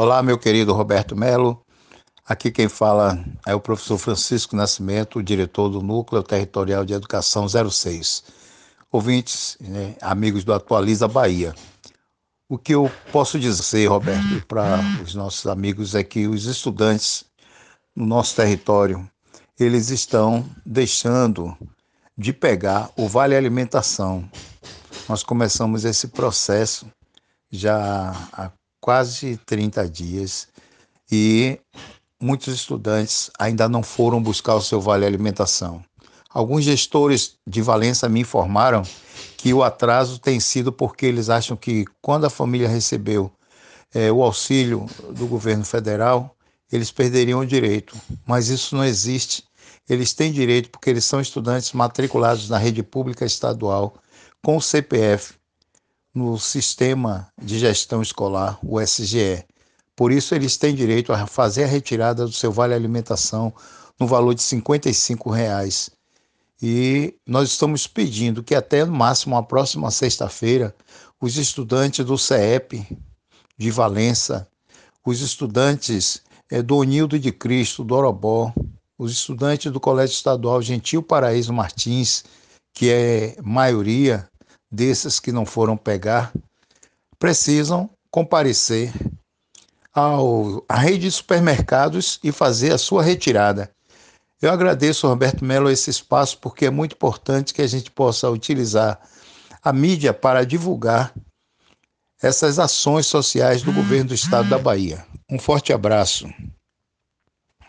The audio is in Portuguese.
Olá, meu querido Roberto Melo. Aqui quem fala é o professor Francisco Nascimento, diretor do Núcleo Territorial de Educação 06. Ouvintes, né, amigos do Atualiza Bahia. O que eu posso dizer, Roberto, para os nossos amigos é que os estudantes no nosso território, eles estão deixando de pegar o Vale Alimentação. Nós começamos esse processo já há quase 30 dias e muitos estudantes ainda não foram buscar o seu vale alimentação. Alguns gestores de Valença me informaram que o atraso tem sido porque eles acham que quando a família recebeu é, o auxílio do governo federal, eles perderiam o direito. Mas isso não existe. Eles têm direito porque eles são estudantes matriculados na rede pública estadual com o CPF no sistema de gestão escolar, o SGE. Por isso, eles têm direito a fazer a retirada do seu vale alimentação no valor de 55 reais. E nós estamos pedindo que até no máximo a próxima sexta-feira, os estudantes do CEP de Valença, os estudantes é, do Onildo de Cristo, do Orobó, os estudantes do Colégio Estadual Gentil Paraíso Martins, que é maioria, desses que não foram pegar precisam comparecer ao, à rede de supermercados e fazer a sua retirada. Eu agradeço, Roberto Melo, esse espaço, porque é muito importante que a gente possa utilizar a mídia para divulgar essas ações sociais do governo do estado da Bahia. Um forte abraço.